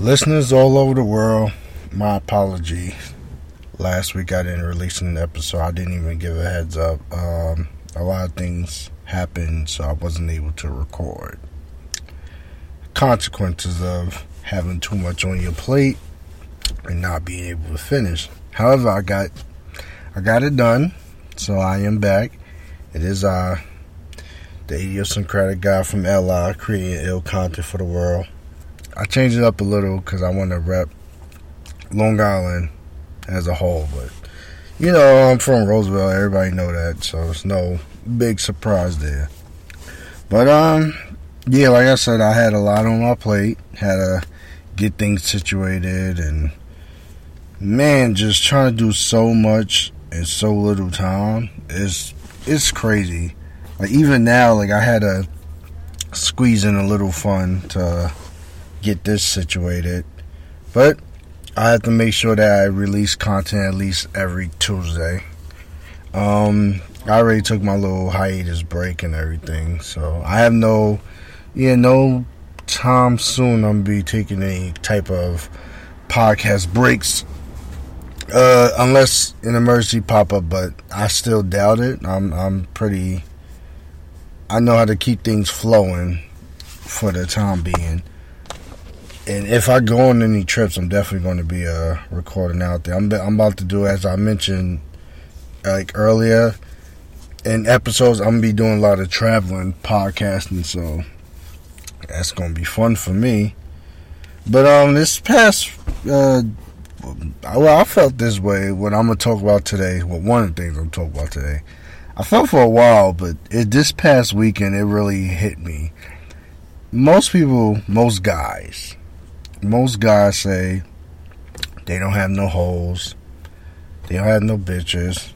Listeners all over the world, my apologies. Last week I didn't release an episode. I didn't even give a heads up. Um, a lot of things happened, so I wasn't able to record. Consequences of having too much on your plate and not being able to finish. However, I got I got it done, so I am back. It is uh the idiosyncratic guy from LI creating ill content for the world. I changed it up a little because I want to rep Long Island as a whole, but you know I'm from Roosevelt. Everybody know that, so it's no big surprise there. But um, yeah, like I said, I had a lot on my plate. Had to get things situated, and man, just trying to do so much in so little time is it's crazy. Like even now, like I had to squeeze in a little fun to get this situated, but I have to make sure that I release content at least every Tuesday. Um, I already took my little hiatus break and everything, so I have no, yeah, no time soon. I'm gonna be taking any type of podcast breaks, uh, unless an emergency pop up. But I still doubt it. I'm I'm pretty. I know how to keep things flowing for the time being. And if I go on any trips, I'm definitely going to be uh, recording out there. I'm I'm about to do as I mentioned like earlier in episodes. I'm gonna be doing a lot of traveling, podcasting, so that's gonna be fun for me. But um, this past uh, well, I felt this way. What I'm gonna talk about today, well, one of the things I'm talking about today, I felt for a while, but it, this past weekend it really hit me. Most people, most guys, most guys say they don't have no holes, they don't have no bitches,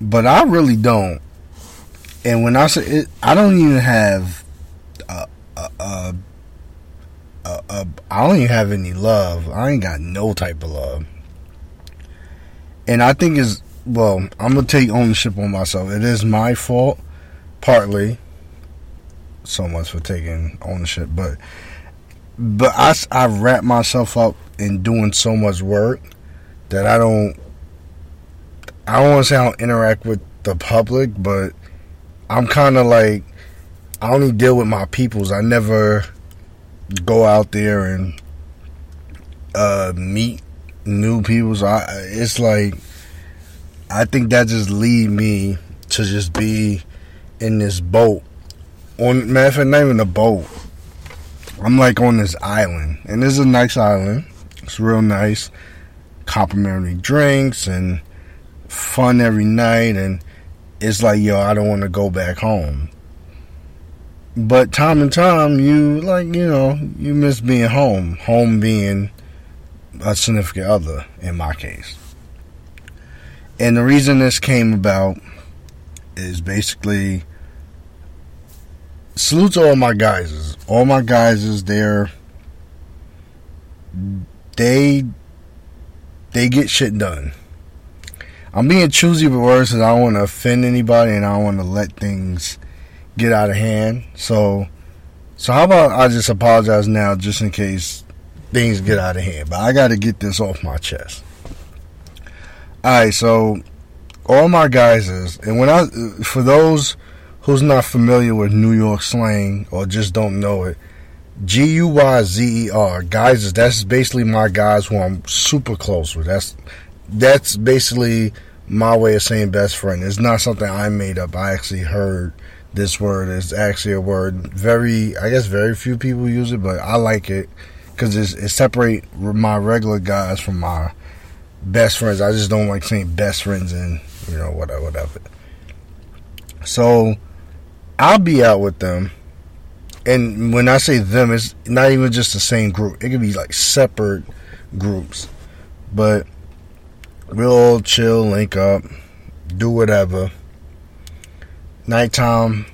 but I really don't. And when I say it, I don't even have a, a, a, a, a I don't even have any love. I ain't got no type of love. And I think is well, I'm gonna take ownership on myself. It is my fault, partly. So much for taking ownership, but but I I wrap myself up in doing so much work that I don't I don't want to say I don't interact with the public, but I'm kind of like I only deal with my peoples. I never go out there and uh, meet new people. So I, it's like I think that just lead me to just be in this boat. On matter of fact, not even a boat. I'm like on this island, and this is a nice island. It's real nice, complimentary drinks and fun every night and it's like yo I don't want to go back home. But time and time you like you know you miss being home. Home being a significant other in my case. And the reason this came about is basically salute to all my guys all my guys is there they they get shit done I'm being choosy with words because I don't want to offend anybody and I don't want to let things get out of hand. So, so how about I just apologize now, just in case things get out of hand. But I got to get this off my chest. All right, so all my guys is, and when I, for those who's not familiar with New York slang or just don't know it, G U Y Z E R guys that's basically my guys who I'm super close with. That's that's basically my way of saying best friend. It's not something I made up. I actually heard this word. It's actually a word. Very, I guess, very few people use it, but I like it because it separate my regular guys from my best friends. I just don't like saying best friends and you know whatever, whatever. So I'll be out with them, and when I say them, it's not even just the same group. It could be like separate groups, but We'll all chill, link up, do whatever. Nighttime,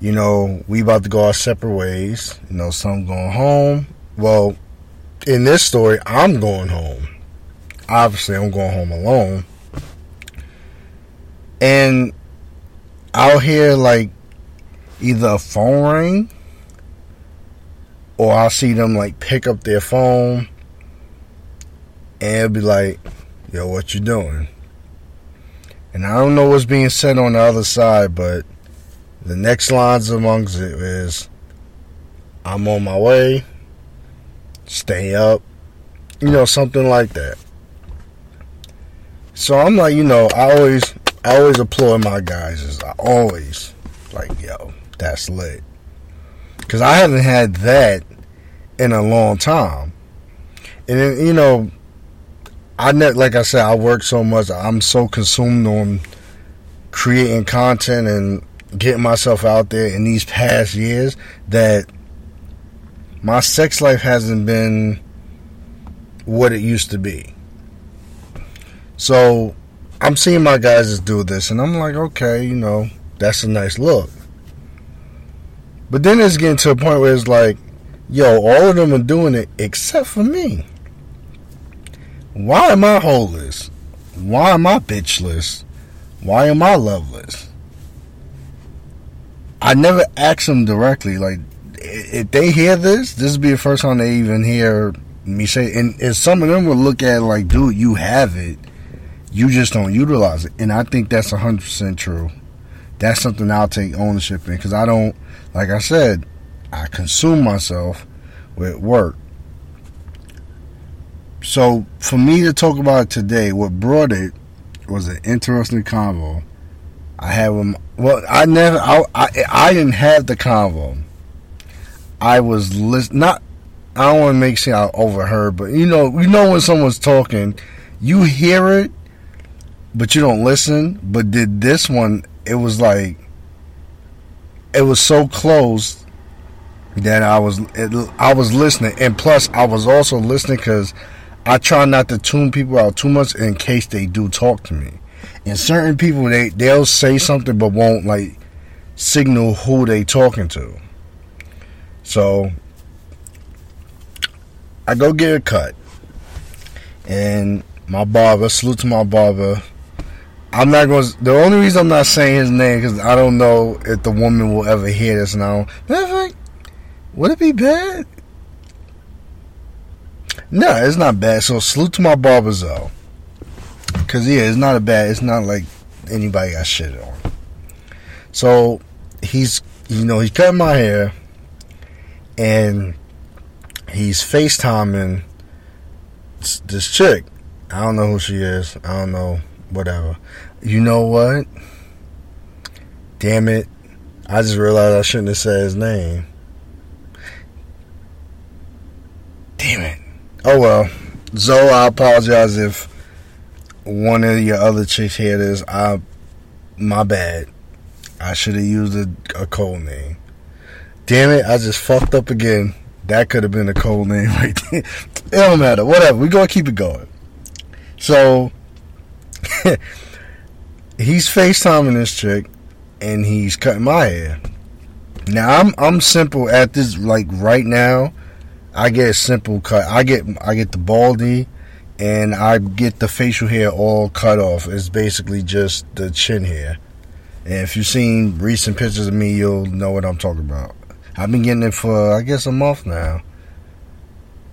you know, we about to go our separate ways. You know, some going home. Well, in this story, I'm going home. Obviously, I'm going home alone. And I'll hear like either a phone ring or I'll see them like pick up their phone and be like, yo, what you doing? And I don't know what's being said on the other side, but the next lines amongst it is, I'm on my way, stay up, you know, something like that. So I'm like, you know, I always, I always applaud my guys. Is I always like, yo, that's lit. Cause I haven't had that in a long time. And then, you know, I net like I said, I work so much. I'm so consumed on creating content and getting myself out there in these past years that my sex life hasn't been what it used to be. So I'm seeing my guys just do this, and I'm like, okay, you know, that's a nice look. But then it's getting to a point where it's like, yo, all of them are doing it except for me. Why am I holeless? Why am I bitchless? Why am I loveless? I never ask them directly. Like, if they hear this, this will be the first time they even hear me say. And, and some of them will look at it like, dude, you have it. You just don't utilize it. And I think that's 100% true. That's something I'll take ownership in because I don't, like I said, I consume myself with work. So for me to talk about today, what brought it was an interesting convo. I had them. Well, I never. I, I, I didn't have the convo. I was list not. I don't want to make sure I overheard, but you know, you know when someone's talking, you hear it, but you don't listen. But did this one? It was like it was so close that I was it, I was listening, and plus I was also listening because I try not to tune people out too much in case they do talk to me. And certain people they they'll say something but won't like signal who they talking to. So I go get a cut. And my barber, salute to my barber. I'm not going to, the only reason I'm not saying his name because I don't know if the woman will ever hear this now. Matter would it be bad no, it's not bad. So salute to my barbers though, because yeah, it's not a bad. It's not like anybody got shit on. So he's, you know, he's cutting my hair, and he's FaceTiming this chick. I don't know who she is. I don't know. Whatever. You know what? Damn it. I just realized I shouldn't have said his name. Damn it. Oh well. Zoe, I apologize if one of your other chicks hear this. I my bad. I should have used a, a code name. Damn it, I just fucked up again. That could have been a code name right there. It don't matter. Whatever. We're gonna keep it going. So he's FaceTiming this chick and he's cutting my hair. Now I'm I'm simple at this like right now. I get a simple cut. I get I get the baldy, and I get the facial hair all cut off. It's basically just the chin hair. And if you've seen recent pictures of me, you'll know what I'm talking about. I've been getting it for I guess a month now.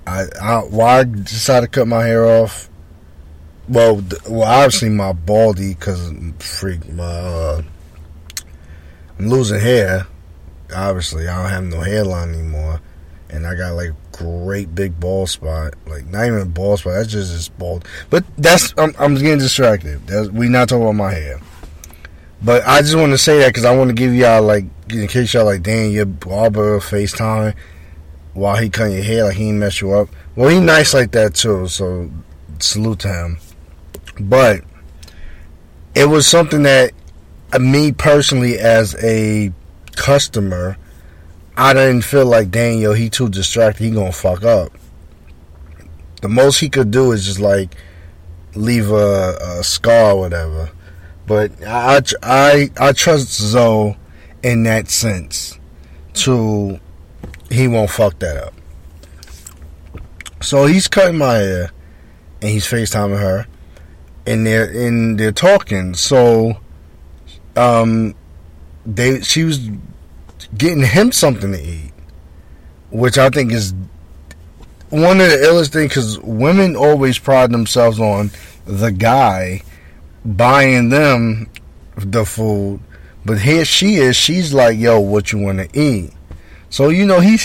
I, I why I decided to cut my hair off. Well, well, obviously my baldy because freak my uh, I'm losing hair. Obviously, I don't have no hairline anymore, and I got like great big ball spot. Like not even a ball spot. That's just this bald. But that's I'm, I'm getting distracted. That's, we not talking about my hair. But I just want to say that because I want to give y'all like in case y'all like, damn, your barber FaceTime while he cutting your hair, like he mess you up. Well, he nice like that too. So salute to him. But it was something that uh, me personally as a customer I didn't feel like Daniel. He too distracted. He gonna fuck up. The most he could do is just like leave a, a scar or whatever. But I, I I trust Zoe in that sense. To he won't fuck that up. So he's cutting my hair, and he's FaceTiming her, and they're and they're talking. So, um, they she was getting him something to eat. which I think is one of the illest things because women always pride themselves on the guy buying them the food, but here she is. She's like, "Yo, what you want to eat?" So you know, he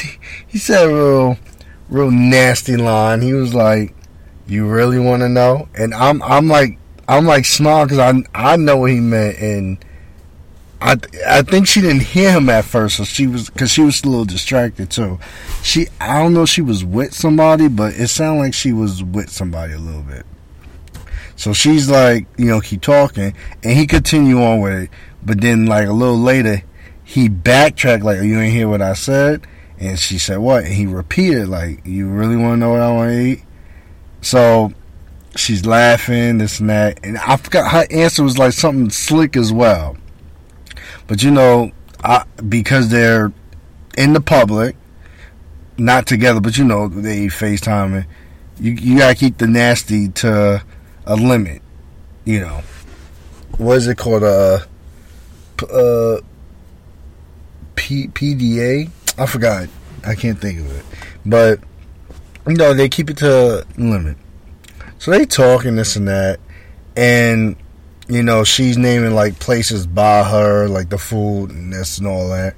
he said a real real nasty line. He was like, "You really want to know?" And I'm I'm like I'm like small because I I know what he meant, and I I think she didn't hear him at first, so she was because she was a little distracted too. She I don't know she was with somebody, but it sounded like she was with somebody a little bit. So she's like, you know, keep talking, and he continue on with it. But then, like a little later, he backtracked, like, "You didn't hear what I said," and she said, "What?" And he repeated, like, "You really want to know what I want to eat?" So she's laughing, this and that, and I forgot her answer was like something slick as well. But you know, I, because they're in the public, not together, but you know they FaceTiming. You you gotta keep the nasty to a limit. You know, what is it called? Uh, uh, P, PDA. I forgot. I can't think of it. But you know they keep it to limit. So they talking this and that, and you know she's naming like places by her, like the food and this and all that.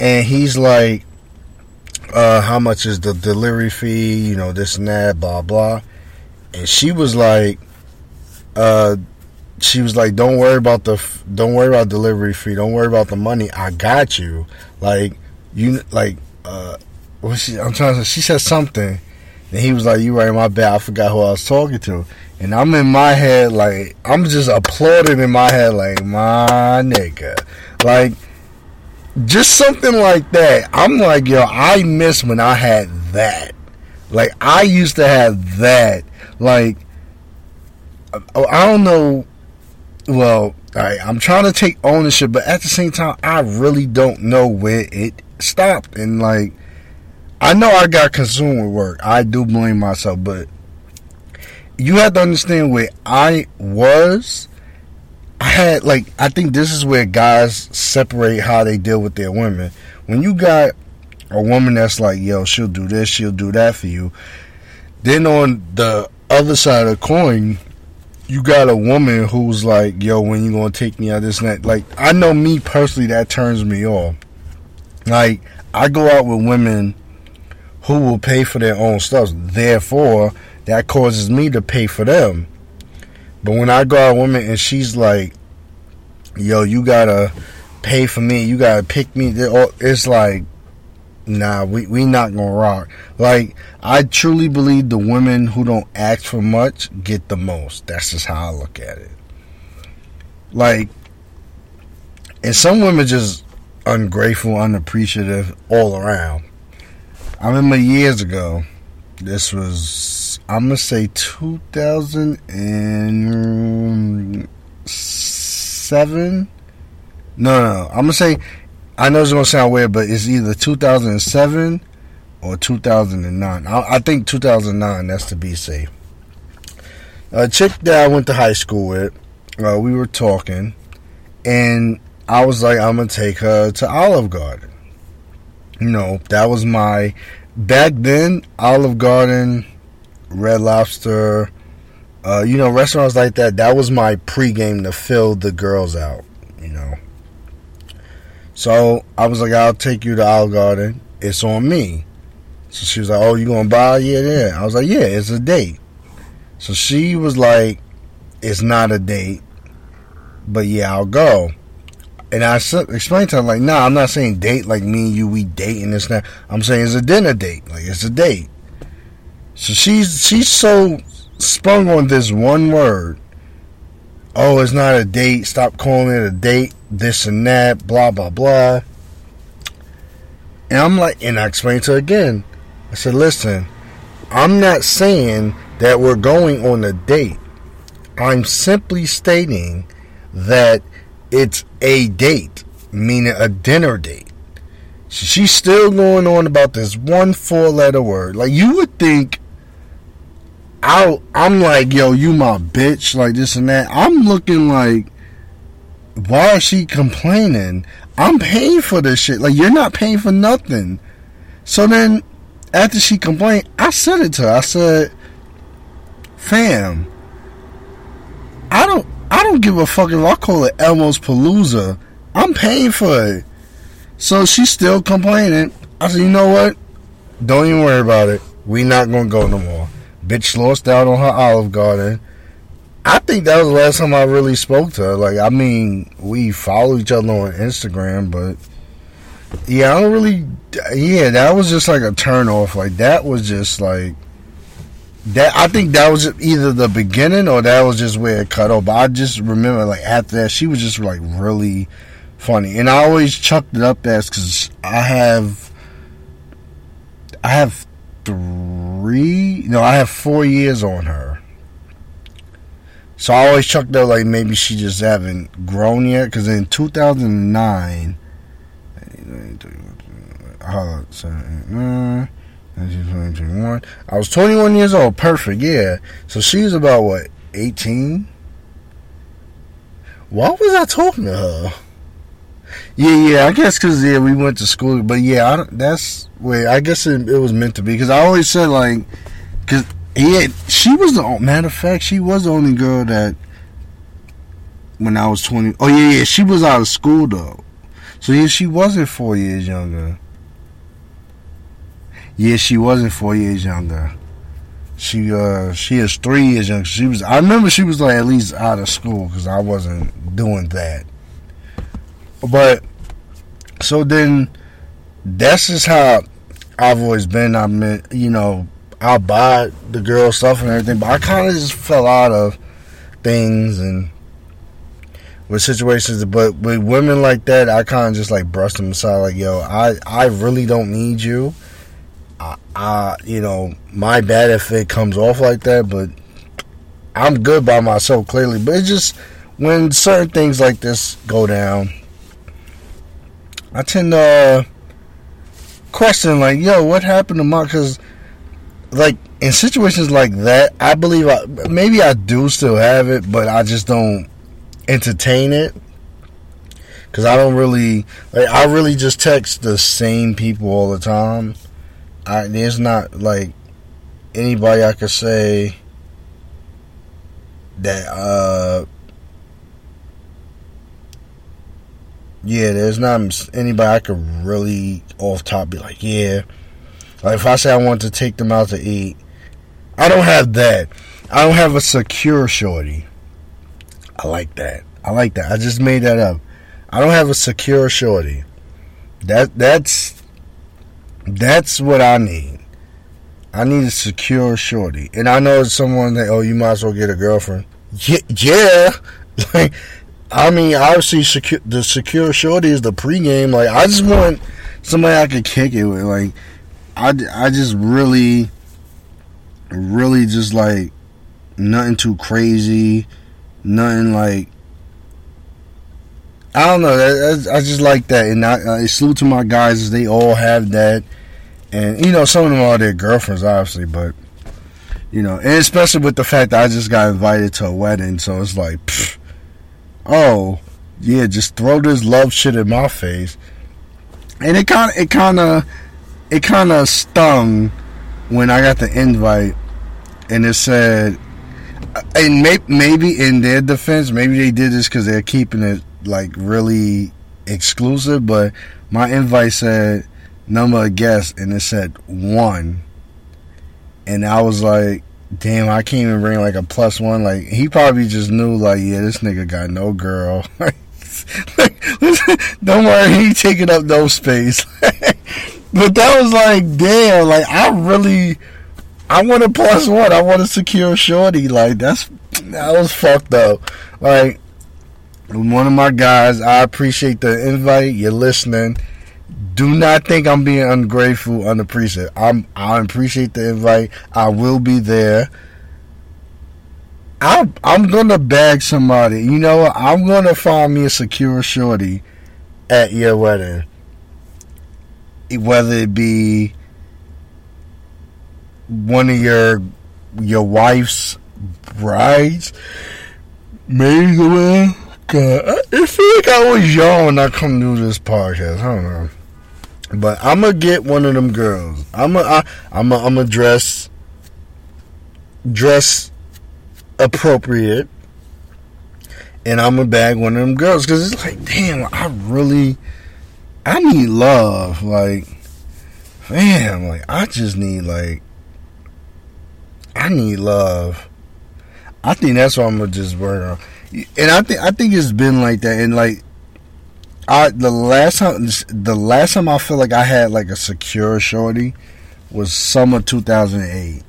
And he's like, uh, "How much is the delivery fee? You know this and that, blah blah." And she was like, uh, she was like, "Don't worry about the, don't worry about delivery fee. Don't worry about the money. I got you." Like you, like, uh, what she? I'm trying to. She said something and he was like, "You right, my bad. I forgot who I was talking to." And I'm in my head like I'm just applauding in my head like my nigga, like just something like that. I'm like, yo, I miss when I had that. Like I used to have that. Like I don't know. Well, I, I'm trying to take ownership, but at the same time, I really don't know where it stopped. And like I know I got consumed with work. I do blame myself, but you have to understand where I was. I had like I think this is where guys separate how they deal with their women. When you got a woman that's like, yo, she'll do this, she'll do that for you. Then on the other side of the coin, you got a woman who's like, yo, when you gonna take me out this night? Like, I know me personally, that turns me off. Like, I go out with women who will pay for their own stuff. Therefore, that causes me to pay for them. But when I go out with a woman and she's like, yo, you gotta pay for me, you gotta pick me, it's like, nah, we, we not gonna rock. Like, I truly believe the women who don't ask for much get the most. That's just how I look at it. Like, and some women just ungrateful, unappreciative all around. I remember years ago. This was I'm gonna say 2007. No, no, no. I'm gonna say I know it's gonna sound weird, but it's either 2007 or 2009. I, I think 2009. That's to be safe. A chick that I went to high school with, uh, we were talking, and I was like, I'm gonna take her to Olive Garden know, that was my back then. Olive Garden, Red Lobster, uh, you know, restaurants like that. That was my pregame to fill the girls out. You know. So I was like, I'll take you to Olive Garden. It's on me. So she was like, Oh, you gonna buy? Yeah, yeah. I was like, Yeah, it's a date. So she was like, It's not a date, but yeah, I'll go. And I explained to her, like, nah, I'm not saying date like me and you, we date and this that. I'm saying it's a dinner date. Like, it's a date. So she's she's so sprung on this one word. Oh, it's not a date. Stop calling it a date. This and that. Blah, blah, blah. And I'm like, and I explained to her again. I said, listen, I'm not saying that we're going on a date. I'm simply stating that it's a date, meaning a dinner date. She's still going on about this one four letter word. Like you would think I I'm like, yo, you my bitch, like this and that. I'm looking like why is she complaining? I'm paying for this shit. Like you're not paying for nothing. So then, after she complained, I said it to her. I said, "Fam, I don't, I don't give a fuck if I call it Elmo's Palooza. I'm paying for it." So she's still complaining. I said, "You know what? Don't even worry about it. We not gonna go no more." Bitch lost out on her Olive Garden. I think that was the last time I really spoke to her. Like, I mean, we follow each other on Instagram, but yeah, I don't really. Yeah, that was just like a turn off. Like that was just like that. I think that was either the beginning or that was just where it cut off. But I just remember like after that, she was just like really funny, and I always chucked it up as because I have, I have three. No, I have four years on her. So I always chucked up like maybe she just haven't grown yet. Because in 2009, I was 21 years old. Perfect, yeah. So she's about what, 18? Why was I talking to her? Yeah, yeah. I guess because yeah, we went to school, but yeah, that's where I guess it, it was meant to be. Because I always said like, because yeah, she was the matter of fact, she was the only girl that when I was 20. Oh yeah, yeah. She was out of school though. So yeah, she wasn't four years younger. Yeah, she wasn't four years younger. She uh she is three years younger. She was. I remember she was like at least out of school because I wasn't doing that. But so then that's just how I've always been. I mean, you know, I'll buy the girl stuff and everything, but I kind of just fell out of things and with situations, but with women like that, I kind of just like brush them aside. Like, yo, I I really don't need you. I you know, my bad if it comes off like that, but I'm good by myself clearly. But it's just when certain things like this go down, I tend to uh, question like, yo, what happened to my? Because like in situations like that, I believe I, maybe I do still have it, but I just don't entertain it because I don't really like I really just text the same people all the time. I there's not like anybody I could say that uh yeah, there's not anybody I could really off top be like, yeah. Like if I say I want to take them out to eat, I don't have that. I don't have a secure shorty. I like that. I like that. I just made that up. I don't have a secure shorty. That that's that's what I need. I need a secure shorty. And I know someone that oh you might as well get a girlfriend. Yeah, like I mean obviously secure, the secure shorty is the pregame. Like I just want somebody I could kick it with. Like I I just really really just like nothing too crazy nothing like I don't know. I just like that, and I, I salute to my guys. They all have that, and you know, some of them are their girlfriends, obviously, but you know, and especially with the fact that I just got invited to a wedding, so it's like, pff, oh yeah, just throw this love shit in my face, and it kind of, it kind of, it kind of stung when I got the invite, and it said and may, maybe in their defense, maybe they did this because they're keeping it like really exclusive. But my invite said number of guests, and it said one, and I was like, damn, I can't even bring like a plus one. Like he probably just knew, like, yeah, this nigga got no girl. Don't worry, he taking up no space. but that was like, damn, like I really I want a plus one. I want a secure shorty. Like that's that was fucked up. Like one of my guys, I appreciate the invite. You're listening. Do not think I'm being ungrateful, unappreciative. I'm I appreciate the invite. I will be there. I I'm gonna bag somebody. You know? I'm gonna find me a secure shorty at your wedding. Whether it be one of your your wife's brides. Maybe the way. God, I feel like I was young when I come to this podcast. I don't know. But I'm gonna get one of them girls. I'm a, I'm a, I'm a dress dress appropriate, and I'm gonna bag one of them girls because it's like, damn, I really, I need love. Like, man, like I just need like, I need love. I think that's what I'm gonna just work on, and I think I think it's been like that, and like I the last time the last time I feel like I had like a secure shorty was summer 2008.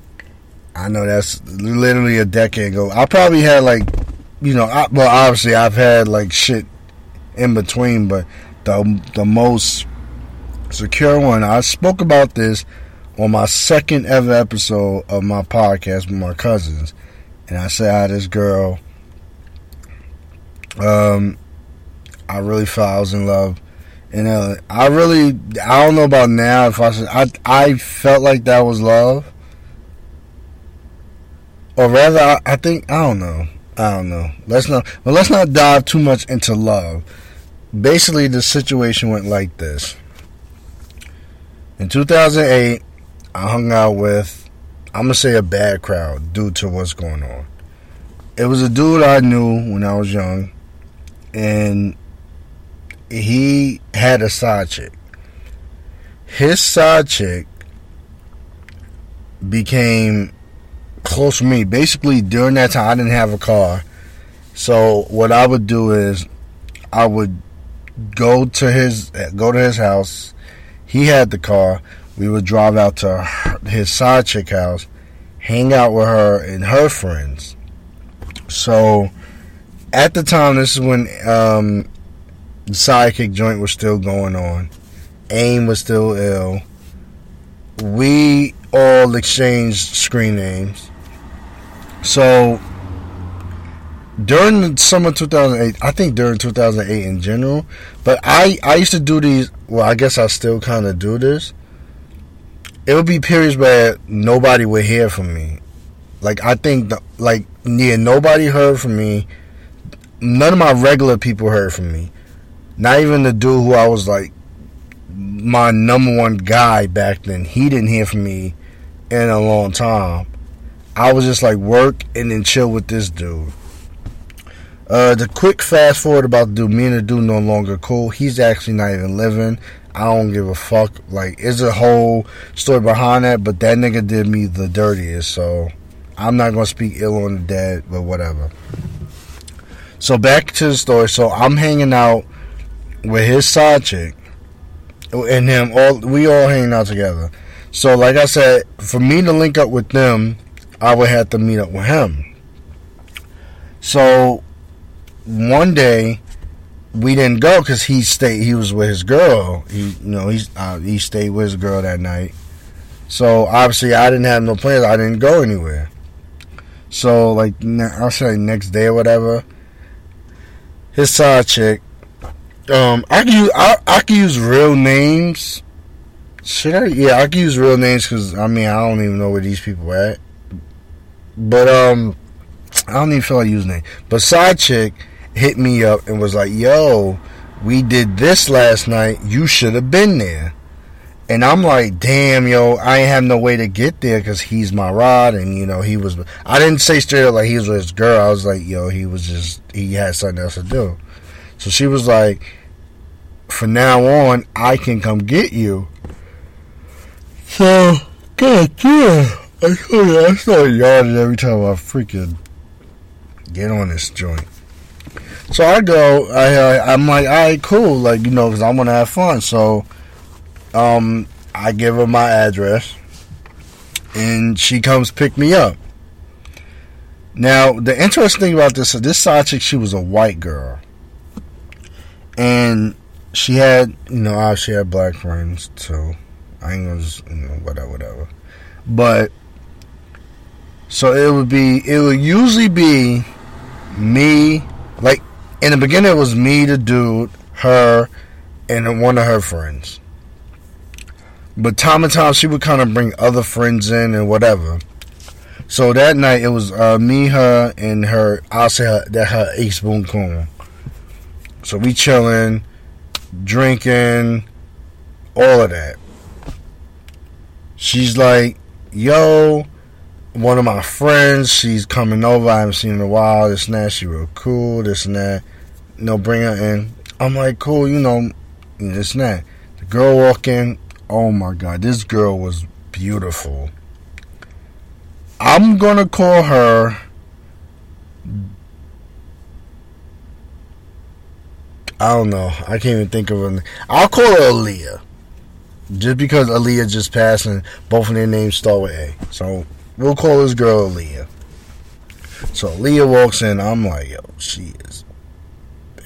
I know that's literally a decade ago. I probably had like, you know, I, well obviously I've had like shit in between, but the the most secure one I spoke about this on my second ever episode of my podcast with my cousins, and I said I had this girl. Um, I really felt I was in love. And uh, I really, I don't know about now. If I said, I, I felt like that was love, or rather, I, I think I don't know. I don't know. Let's not, but let's not dive too much into love. Basically, the situation went like this. In 2008, I hung out with, I'm gonna say a bad crowd due to what's going on. It was a dude I knew when I was young, and he had a side chick. His side chick became close to me. Basically, during that time, I didn't have a car. So what I would do is, I would go to his go to his house. He had the car. We would drive out to his side chick house, hang out with her and her friends. So, at the time, this is when um, the sidekick joint was still going on. AIM was still ill. We all exchanged screen names. So during the summer 2008, I think during 2008 in general, but I I used to do these. Well, I guess I still kind of do this. It would be periods where nobody would hear from me. Like I think, the, like yeah, nobody heard from me. None of my regular people heard from me. Not even the dude who I was like my number one guy back then. He didn't hear from me in a long time. I was just like work and then chill with this dude. Uh, the quick fast forward about the dude, me and the dude no longer cool. He's actually not even living. I don't give a fuck. Like, it's a whole story behind that, but that nigga did me the dirtiest, so I'm not gonna speak ill on the dead, but whatever. So back to the story. So I'm hanging out with his side chick and him. All we all hanging out together. So like I said, for me to link up with them, I would have to meet up with him. So one day we didn't go because he stayed. He was with his girl. He, you know, he's uh, he stayed with his girl that night. So obviously, I didn't have no plans. I didn't go anywhere. So like, I'll say next day or whatever. His side chick um, I can use I, I can use real names. Should I? Yeah, I can use real names because I mean I don't even know where these people at. But um, I don't even feel like using name. But side chick hit me up and was like, "Yo, we did this last night. You should have been there." And I'm like, damn, yo, I ain't have no way to get there because he's my rod, and you know he was. I didn't say straight up like he was with his girl. I was like, yo, he was just he had something else to do. So she was like, from now on, I can come get you. So, God damn. I told you, I start yawning every time I freaking get on this joint. So I go, I, I'm like, all right, cool, like, you know, because I want to have fun. So, um, I give her my address, and she comes pick me up. Now, the interesting thing about this, this side chick, she was a white girl and she had, you know, obviously had black friends, so I ain't gonna just, you know, whatever, whatever. But so it would be, it would usually be me, like in the beginning, it was me, the dude, her, and one of her friends. But time and time, she would kind of bring other friends in and whatever. So that night, it was uh, me, her, and her. I'll say her, that her ace boon coon. So we chilling, drinking, all of that. She's like, yo, one of my friends, she's coming over. I haven't seen her in a while. This and that. She real cool. This and that. You know, bring her in. I'm like, cool. You know, this and that. The girl walk in. Oh my god, this girl was beautiful. I'm gonna call her. I don't know. I can't even think of her. I'll call her Aaliyah. Just because Aaliyah just passed and both of their names start with A. So we'll call this girl Aaliyah. So Aaliyah walks in. I'm like, yo, she is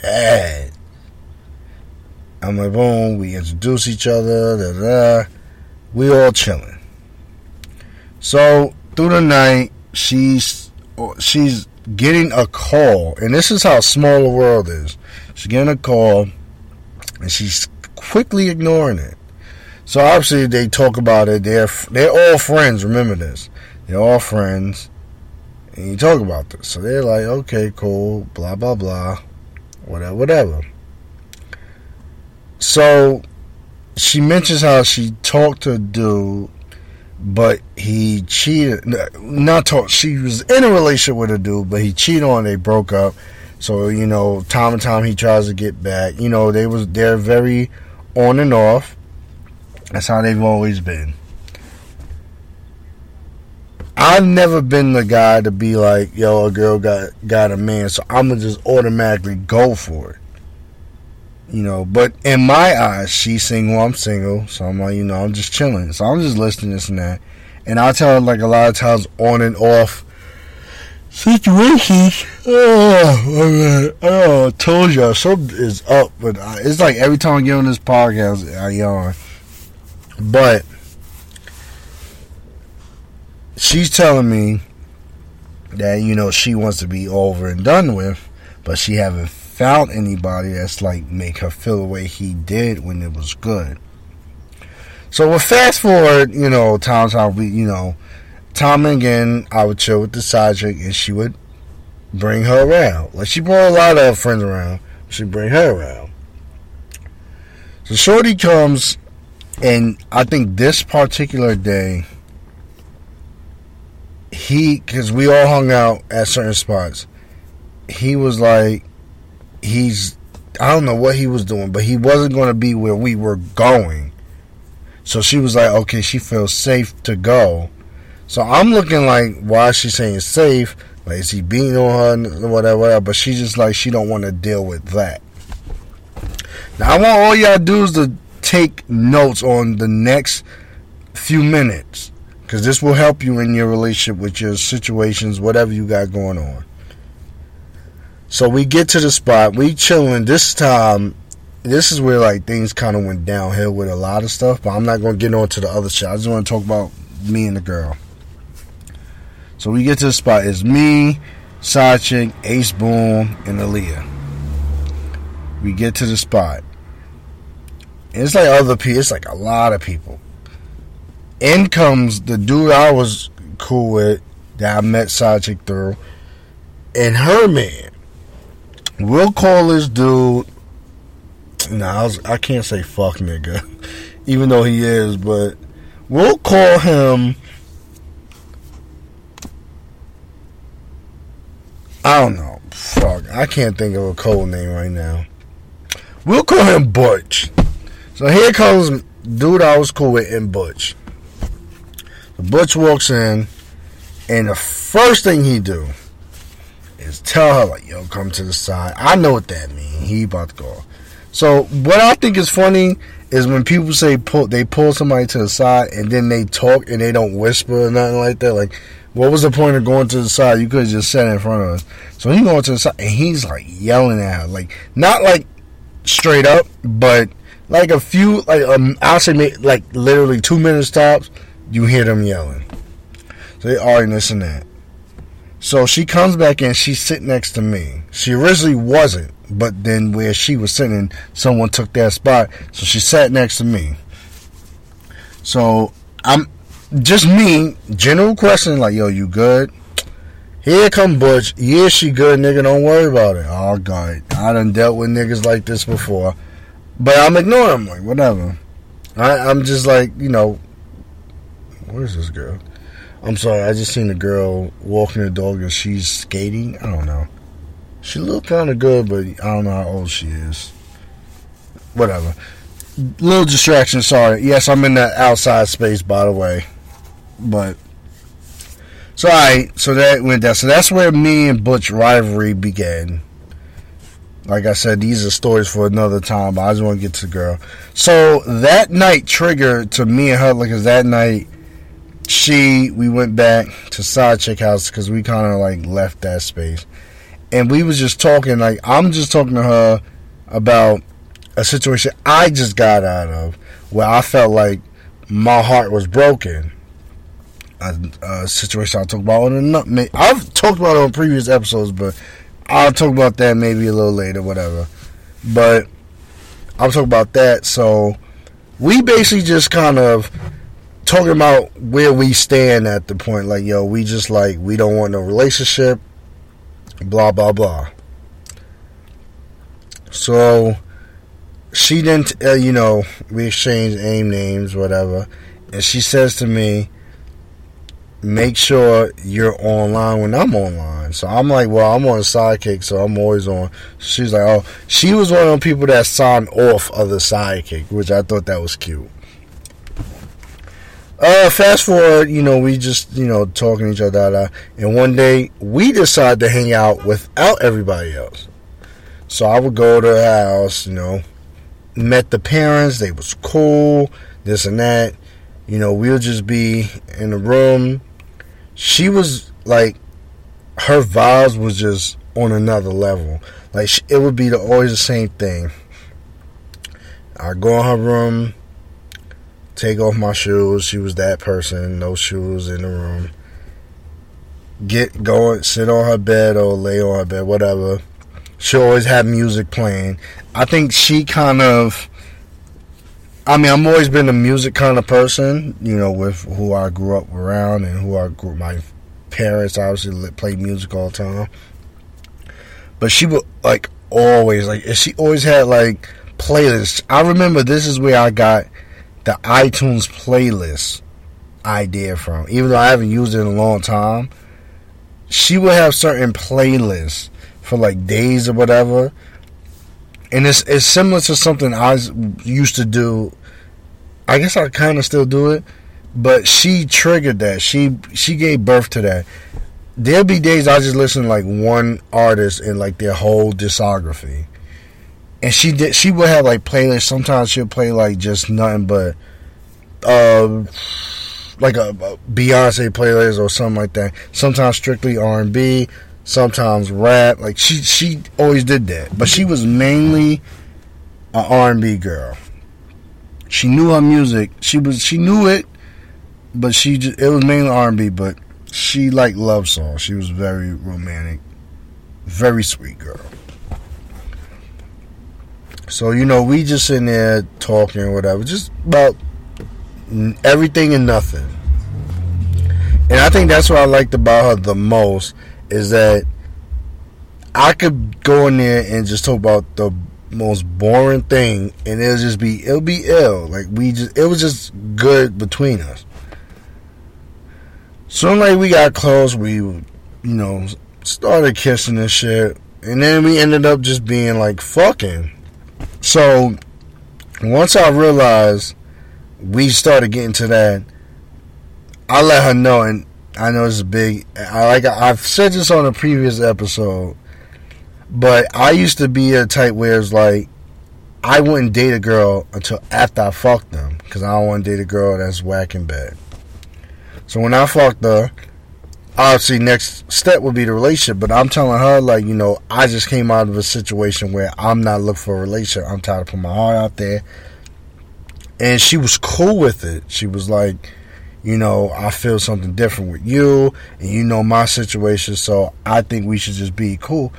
bad. I'm like, boom. We introduce each other. Da, da. We all chilling. So through the night, she's oh, she's getting a call, and this is how small the world is. She's getting a call, and she's quickly ignoring it. So obviously they talk about it. They're they're all friends. Remember this. They're all friends, and you talk about this. So they're like, okay, cool, blah blah blah, whatever, whatever. So she mentions how she talked to a dude, but he cheated. Not talk. She was in a relationship with a dude, but he cheated on. They broke up. So you know, time and time he tries to get back. You know, they was they're very on and off. That's how they've always been. I've never been the guy to be like, yo, a girl got got a man, so I'm gonna just automatically go for it. You know, but in my eyes, she's single, I'm single, so I'm like, you know, I'm just chilling. So I'm just listening to this and that. And I tell her like a lot of times on and off situations. Oh, oh, I told y'all something is up, but it's like every time I get on this podcast, I yawn. But she's telling me that you know she wants to be over and done with, but she haven't found anybody that's like make her feel the way he did when it was good. So we'll fast forward, you know, times how we, you know, time and again, I would chill with the side chick and she would bring her around. Like she brought a lot of friends around. She'd bring her around. So Shorty comes and I think this particular day, he, because we all hung out at certain spots, he was like, he's, I don't know what he was doing, but he wasn't going to be where we were going. So she was like, okay, she feels safe to go. So I'm looking like, why is she saying safe? Like, is he beating on her, whatever, whatever? But she just like, she don't want to deal with that. Now, I want all y'all dudes to take notes on the next few minutes because this will help you in your relationship with your situations, whatever you got going on. So we get to the spot, we chilling. This time, this is where like things kind of went downhill with a lot of stuff. But I'm not gonna get on to the other shit. I just want to talk about me and the girl. So we get to the spot. It's me, chick, Ace Boom, and Aaliyah. We get to the spot. And it's like other people. It's like a lot of people. In comes the dude I was cool with that I met chick through, and her man. We'll call this dude. Nah, I, I can't say fuck nigga, even though he is, but we'll call him. I don't know. Fuck, I can't think of a code name right now. We'll call him Butch. So here comes dude I was cool with in Butch. Butch walks in, and the first thing he do is tell her like, "Yo, come to the side." I know what that means. He about to go. So what I think is funny is when people say pull, they pull somebody to the side and then they talk and they don't whisper or nothing like that. Like, what was the point of going to the side? You could have just sat in front of us. So he going to the side and he's like yelling at her, like not like straight up, but like a few, like um, I'll say like literally two minutes tops, you hear them yelling. So they arguing this and that. So she comes back in, she's sitting next to me. She originally wasn't, but then where she was sitting, someone took that spot, so she sat next to me. So I'm just me, general question like, yo, you good? Here come Butch. Yeah, she good, nigga. Don't worry about it. Oh God, I done dealt with niggas like this before. But I'm ignoring them, like, whatever. I, I'm just like, you know, where's this girl? I'm sorry, I just seen a girl walking the dog and she's skating. I don't know. She look kind of good, but I don't know how old she is. Whatever. Little distraction. Sorry. Yes, I'm in that outside space, by the way. But so I so that went down. So that's where me and Butch rivalry began. Like I said, these are stories for another time. But I just want to get to the girl. So that night triggered to me and her because that night she we went back to side chick house because we kind of like left that space. And we was just talking like i'm just talking to her about a situation i just got out of where i felt like my heart was broken. A, a situation i'll talk about and i've talked about on previous episodes but i'll talk about that maybe a little later whatever. But i'll talk about that so we basically just kind of talking about where we stand at the point like yo we just like we don't want no relationship blah blah blah. So she didn't uh, you know we exchanged aim names whatever and she says to me make sure you're online when i'm online. So i'm like well i'm on sidekick so i'm always on. She's like oh she was one of the people that signed off of the sidekick which i thought that was cute uh, fast forward, you know, we just, you know, talking to each other, da, da, and one day we decide to hang out without everybody else. So I would go to the house, you know, met the parents, they was cool, this and that. You know, we'll just be in the room. She was like, her vibes was just on another level. Like, it would be the, always the same thing. I go in her room, take off my shoes. She was that person, no shoes in the room. Get going, sit on her bed or lay on her bed, whatever. She always had music playing. I think she kind of. I mean, I'm always been a music kind of person, you know, with who I grew up around and who I grew. My parents obviously played music all the time, but she would like always like she always had like playlists. I remember this is where I got the iTunes playlist idea from. Even though I haven't used it in a long time, she would have certain playlists for like days or whatever. And it's it's similar to something I used to do. I guess I kind of still do it, but she triggered that. She she gave birth to that. There'll be days I just listen to like one artist and like their whole discography and she did she would have like playlists. Sometimes she'll play like just nothing but uh like a, a beyonce playlist or something like that. Sometimes strictly r&b sometimes rap. Like she she always did that. But she was mainly an r&b girl. She knew her music. She was she knew it but she just, it was mainly r&b but she liked love songs. She was very romantic very sweet girl so you know, we just in there talking or whatever, just about everything and nothing. And I think that's what I liked about her the most is that I could go in there and just talk about the most boring thing, and it'll just be it'll be ill. Like we just it was just good between us. So like we got close, we you know started kissing and shit, and then we ended up just being like fucking. So once I realized we started getting to that, I let her know, and I know it's big. I like I've said this on a previous episode, but I used to be a type where it's like I wouldn't date a girl until after I fucked them because I don't want to date a girl that's whacking bad. So when I fucked her, obviously next step would be the relationship but i'm telling her like you know i just came out of a situation where i'm not looking for a relationship. I'm tired of putting my heart out there. And she was cool with it. She was like you know i feel something different with you and you know my situation so i think we should just be cool.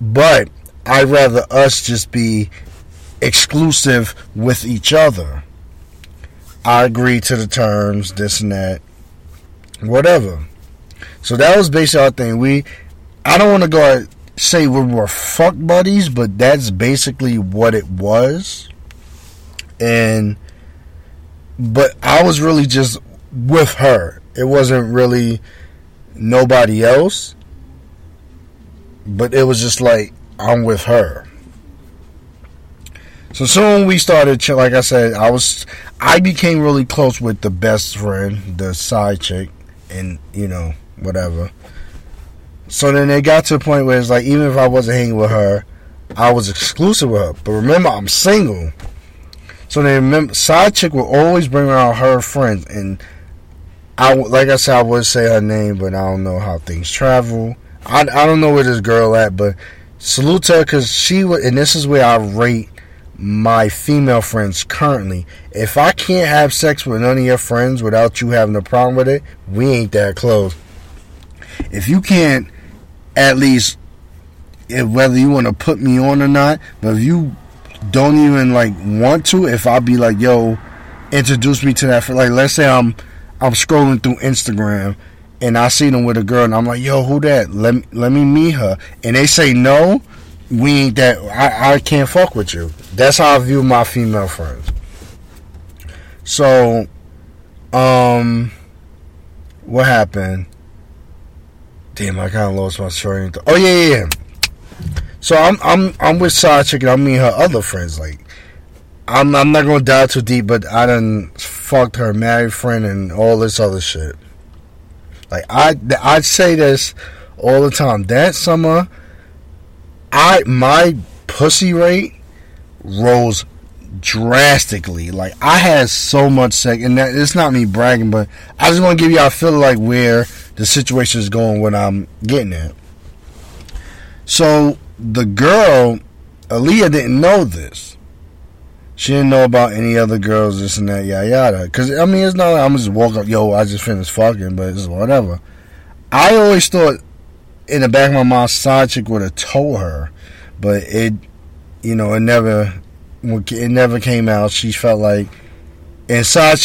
But i'd rather us just be exclusive with each other. I agree to the terms this and that whatever so that was basically our thing. We, I don't want to go say we were fuck buddies, but that's basically what it was. And but I was really just with her. It wasn't really nobody else. But it was just like I'm with her. So soon we started, like I said, I was, I became really close with the best friend, the side chick, and you know whatever. So then it got to a point where it's like, even if I wasn't hanging with her, I was exclusive with her. But remember, I'm single. So then, remember, side chick will always bring around her friends, and I, like I said, I would say her name, but I don't know how things travel. I, I don't know where this girl at, but salute her because she was, and this is where I rate my female friends currently. If I can't have sex with none of your friends without you having a problem with it, we ain't that close. If you can't at least if whether you want to put me on or not, but if you don't even like want to, if I be like, yo, introduce me to that like let's say I'm I'm scrolling through Instagram and I see them with a girl and I'm like, yo, who that? Let me let me meet her. And they say no, we ain't that I, I can't fuck with you. That's how I view my female friends. So, um, what happened? Damn, I kind of lost my train. Oh yeah, yeah, yeah. So I'm I'm I'm with side chick and I mean her other friends. Like, I'm I'm not gonna dive too deep, but I done fucked her married friend and all this other shit. Like I I say this all the time. That summer, I my pussy rate rose drastically. Like I had so much sex, and that, it's not me bragging, but I just want to give y'all a feel like where the situation is going when I'm getting at. So the girl, Aaliyah, didn't know this. She didn't know about any other girls, this and that, yada yada. Because I mean, it's not like I'm just walk up, yo, I just finished fucking, but it's whatever. I always thought in the back of my mind, side chick would have told her, but it you know, it never it never came out. She felt like, in Side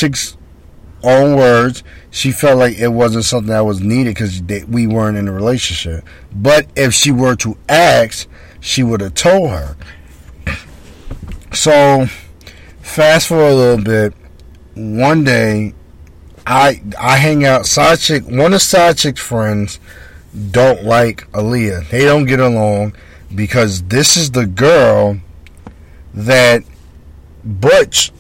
own words, she felt like it wasn't something that was needed because we weren't in a relationship. But if she were to ask, she would have told her. So, fast forward a little bit. One day, I I hang out. Side one of Side friends don't like Aaliyah. They don't get along because this is the girl that Butch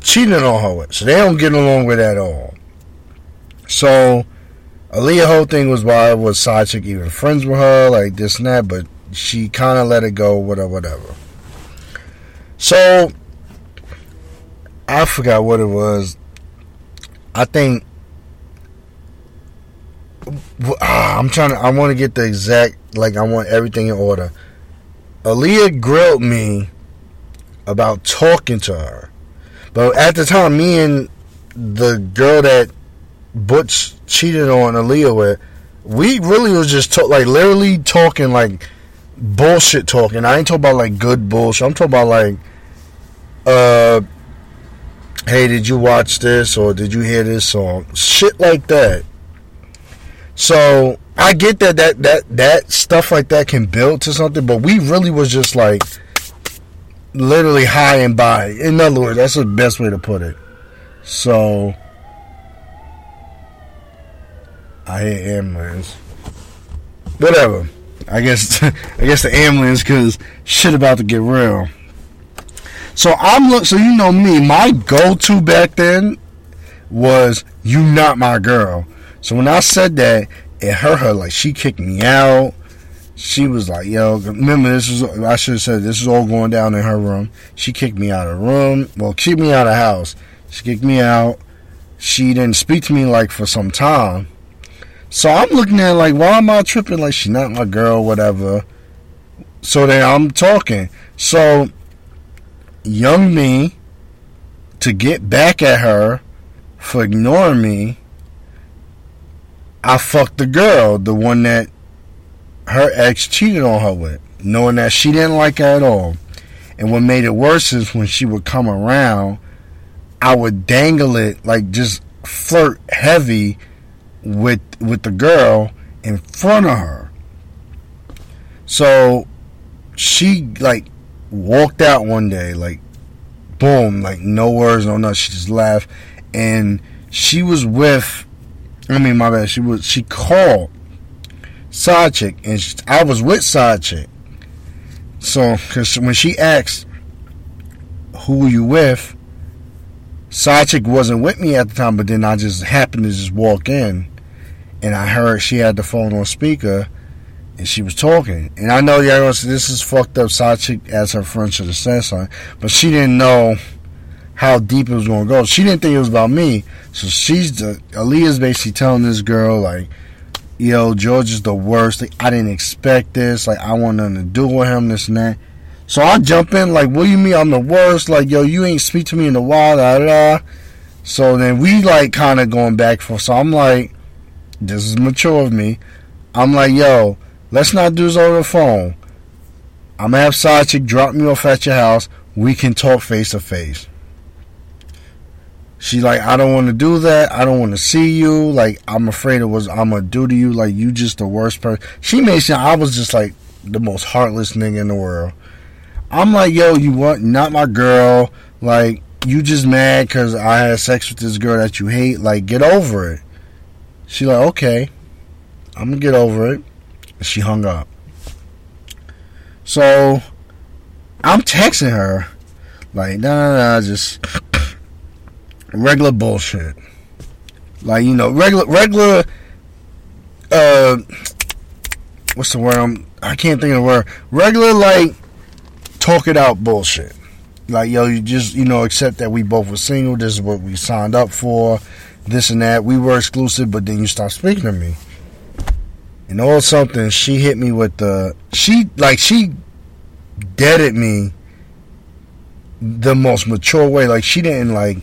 cheated on her with. So they don't get along with at all. So Aaliyah whole thing was why was side even friends with her, like this and that, but she kinda let it go, whatever whatever. So I forgot what it was. I think ah, I'm trying to I want to get the exact like I want everything in order. Aaliyah grilled me about talking to her. But at the time, me and the girl that Butch cheated on Aaliyah with, we really was just talk, like literally talking like bullshit talking. I ain't talking about like good bullshit. I'm talking about like, uh, hey, did you watch this or did you hear this song? Shit like that. So I get that that that that stuff like that can build to something, but we really was just like literally high and by. In other words, that's the best way to put it. So I hate ambulance. Whatever. I guess I guess the ambulance because shit about to get real. So I'm look. So you know me. My go-to back then was "You not my girl." So when I said that, it hurt her like she kicked me out. She was like, "Yo, remember this is I should have said this is all going down in her room." She kicked me out of the room. Well, kicked me out of the house. She kicked me out. She didn't speak to me like for some time. So I'm looking at like, why am I tripping? Like she's not my girl, whatever. So then I'm talking. So young me to get back at her for ignoring me I fucked the girl, the one that her ex cheated on her with, knowing that she didn't like her at all. And what made it worse is when she would come around, I would dangle it like just flirt heavy with with the girl in front of her. So she like walked out one day, like boom, like no words, no nothing. She just left, and she was with. I mean, my bad. She was. She called side chick, and she, I was with side chick. So, because when she asked, "Who you with?" Side chick wasn't with me at the time, but then I just happened to just walk in, and I heard she had the phone on speaker, and she was talking. And I know y'all this is fucked up. Side chick as her friend should have said something, but she didn't know how deep it was going to go. She didn't think it was about me, so she's the Aaliyah's basically telling this girl like, "Yo, George is the worst. Like, I didn't expect this. Like, I want nothing to do with him. This and that." So I jump in like, "What do you mean I'm the worst? Like, yo, you ain't speak to me in a while." Da da. So then we like kind of going back for. So I'm like, "This is mature of me." I'm like, "Yo." Let's not do this over the phone. I'm gonna have side chick drop me off at your house. We can talk face to face. She like, I don't want to do that. I don't want to see you. Like, I'm afraid of what I'm gonna do to you. Like, you just the worst person. She made sure I was just like the most heartless nigga in the world. I'm like, yo, you want not my girl? Like, you just mad because I had sex with this girl that you hate? Like, get over it. She like, okay, I'm gonna get over it. She hung up. So I'm texting her, like, nah, nah, nah, just regular bullshit. Like, you know, regular, regular, uh, what's the word? I'm, I can't think of the word. Regular, like, talk it out bullshit. Like, yo, you just, you know, accept that we both were single. This is what we signed up for. This and that. We were exclusive, but then you stopped speaking to me and all something she hit me with the she like she deaded me the most mature way like she didn't like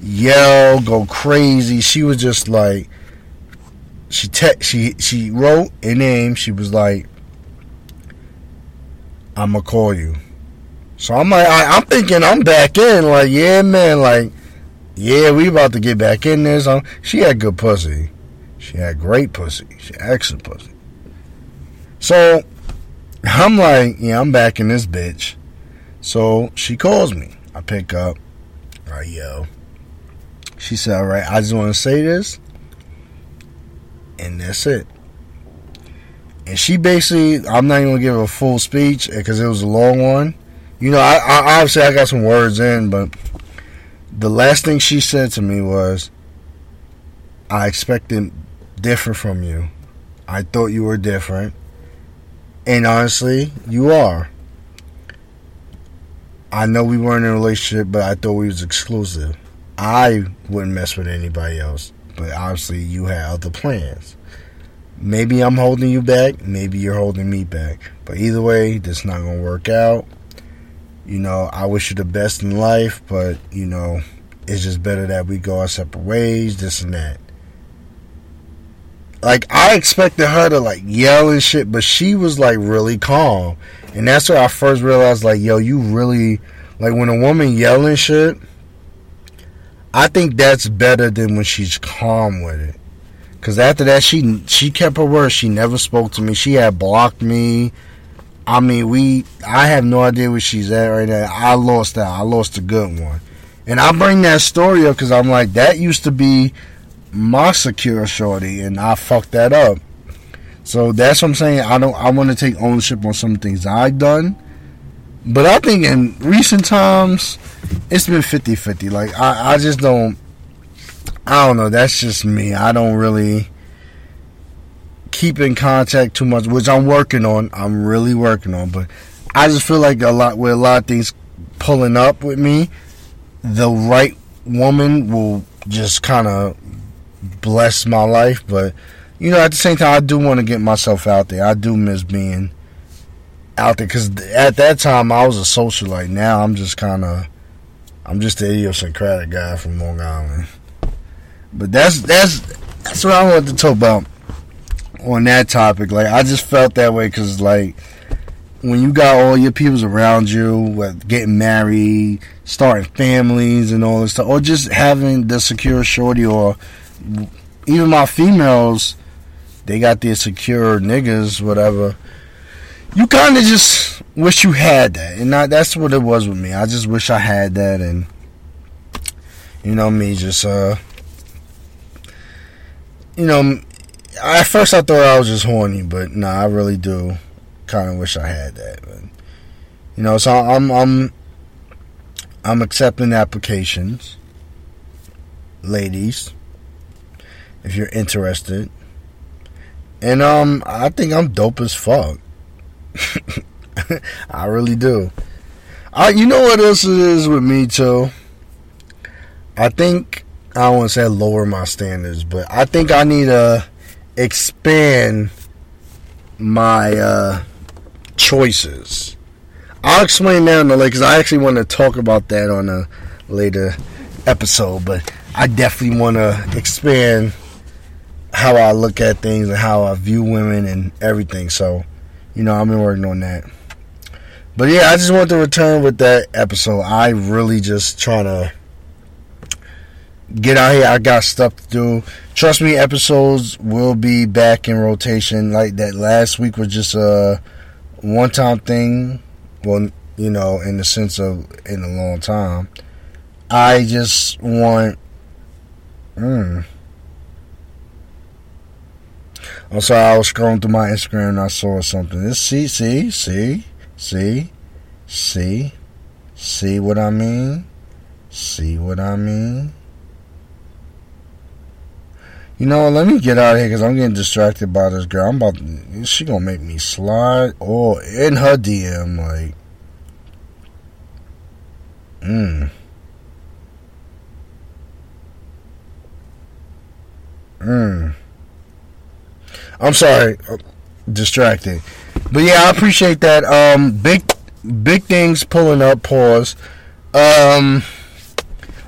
yell go crazy she was just like she te- she she wrote a name she was like i'm gonna call you so i'm like I, i'm thinking i'm back in like yeah man like yeah we about to get back in this she had good pussy she had great pussy. She had excellent pussy. So I'm like, yeah, I'm back in this bitch. So she calls me. I pick up. I yo. She said, all right, I just want to say this. And that's it. And she basically, I'm not even going to give a full speech eh, because it was a long one. You know, I, I obviously I got some words in, but the last thing she said to me was, I expected different from you. I thought you were different. And honestly, you are. I know we weren't in a relationship, but I thought we was exclusive. I wouldn't mess with anybody else, but obviously you had other plans. Maybe I'm holding you back, maybe you're holding me back. But either way, this not gonna work out. You know, I wish you the best in life, but you know, it's just better that we go our separate ways, this and that like I expected her to like yell and shit, but she was like really calm, and that's where I first realized like, yo, you really like when a woman yelling shit. I think that's better than when she's calm with it. Cause after that, she she kept her word. She never spoke to me. She had blocked me. I mean, we. I have no idea where she's at right now. I lost that. I lost a good one, and I bring that story up because I'm like, that used to be my secure shorty, and I fucked that up. So that's what I'm saying. I don't. I want to take ownership on some things I've done, but I think in recent times it's been 50-50. Like I, I just don't. I don't know. That's just me. I don't really keep in contact too much, which I'm working on. I'm really working on, but I just feel like a lot with a lot of things pulling up with me, the right woman will just kind of bless my life, but you know, at the same time, I do want to get myself out there. I do miss being out there because at that time I was a socialite. Now I'm just kind of, I'm just the idiosyncratic guy from Long Island. But that's that's that's what I wanted to talk about on that topic. Like I just felt that way because like when you got all your peoples around you, getting married, starting families, and all this stuff, or just having the secure shorty or even my females, they got their secure niggas, whatever. You kind of just wish you had that, and that's what it was with me. I just wish I had that, and You know me, just uh, you know, at first I thought I was just horny, but nah, I really do kind of wish I had that. But, you know, so I'm I'm I'm accepting applications, ladies, if you're interested. And um, I think I'm dope as fuck. I really do. I, you know what else it is with me too. I think I want to say lower my standards, but I think I need to expand my uh, choices. I'll explain that in the later because I actually want to talk about that on a later episode. But I definitely want to expand how I look at things and how I view women and everything. So, you know, I've been working on that. But yeah, I just want to return with that episode. I really just trying to get out here. I got stuff to do. Trust me, episodes will be back in rotation. Like that last week was just a one time thing. Well, you know, in the sense of in a long time. I just want. Mm, I'm sorry, I was scrolling through my Instagram and I saw something. This see, see, see. See? See? See what I mean? See what I mean? You know, let me get out of here because I'm getting distracted by this girl. I'm about to, she gonna make me slide or in her DM like, mm, mm. I'm sorry, distracted. But yeah, I appreciate that. Um, big, big things pulling up. Pause. Um,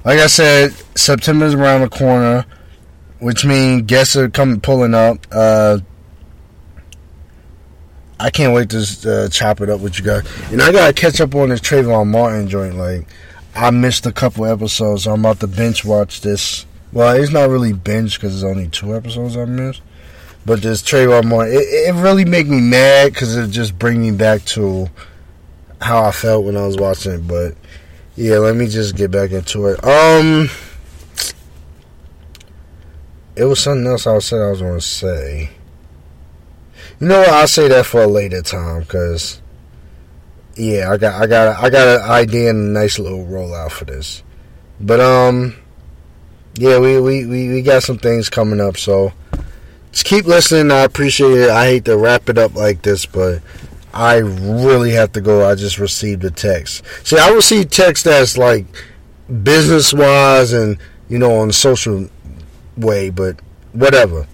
like I said, September's around the corner, which means guests are coming pulling up. Uh, I can't wait to uh, chop it up with you guys. And I gotta catch up on this Trayvon Martin joint. Like, I missed a couple episodes. So I'm about to binge watch this. Well, it's not really binge because it's only two episodes I missed. But this Trayvon Martin, it, it really make me mad because it just bring me back to how I felt when I was watching it. But yeah, let me just get back into it. Um, it was something else I said I was to say. You know what? I'll say that for a later time because yeah, I got I got I got an idea and a nice little rollout for this. But um, yeah, we we we, we got some things coming up, so just keep listening. I appreciate it. I hate to wrap it up like this, but I really have to go. I just received a text. See, I received text that's like business wise and you know on social way, but whatever.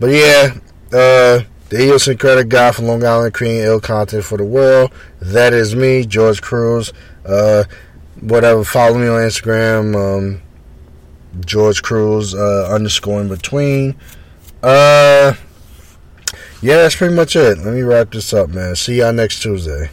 But yeah, uh, the idiosyncratic guy from Long Island creating ill content for the world. That is me, George Crews. Uh, whatever. Follow me on Instagram, um, George Crews uh, underscore in between. Uh, yeah, that's pretty much it. Let me wrap this up, man. See y'all next Tuesday.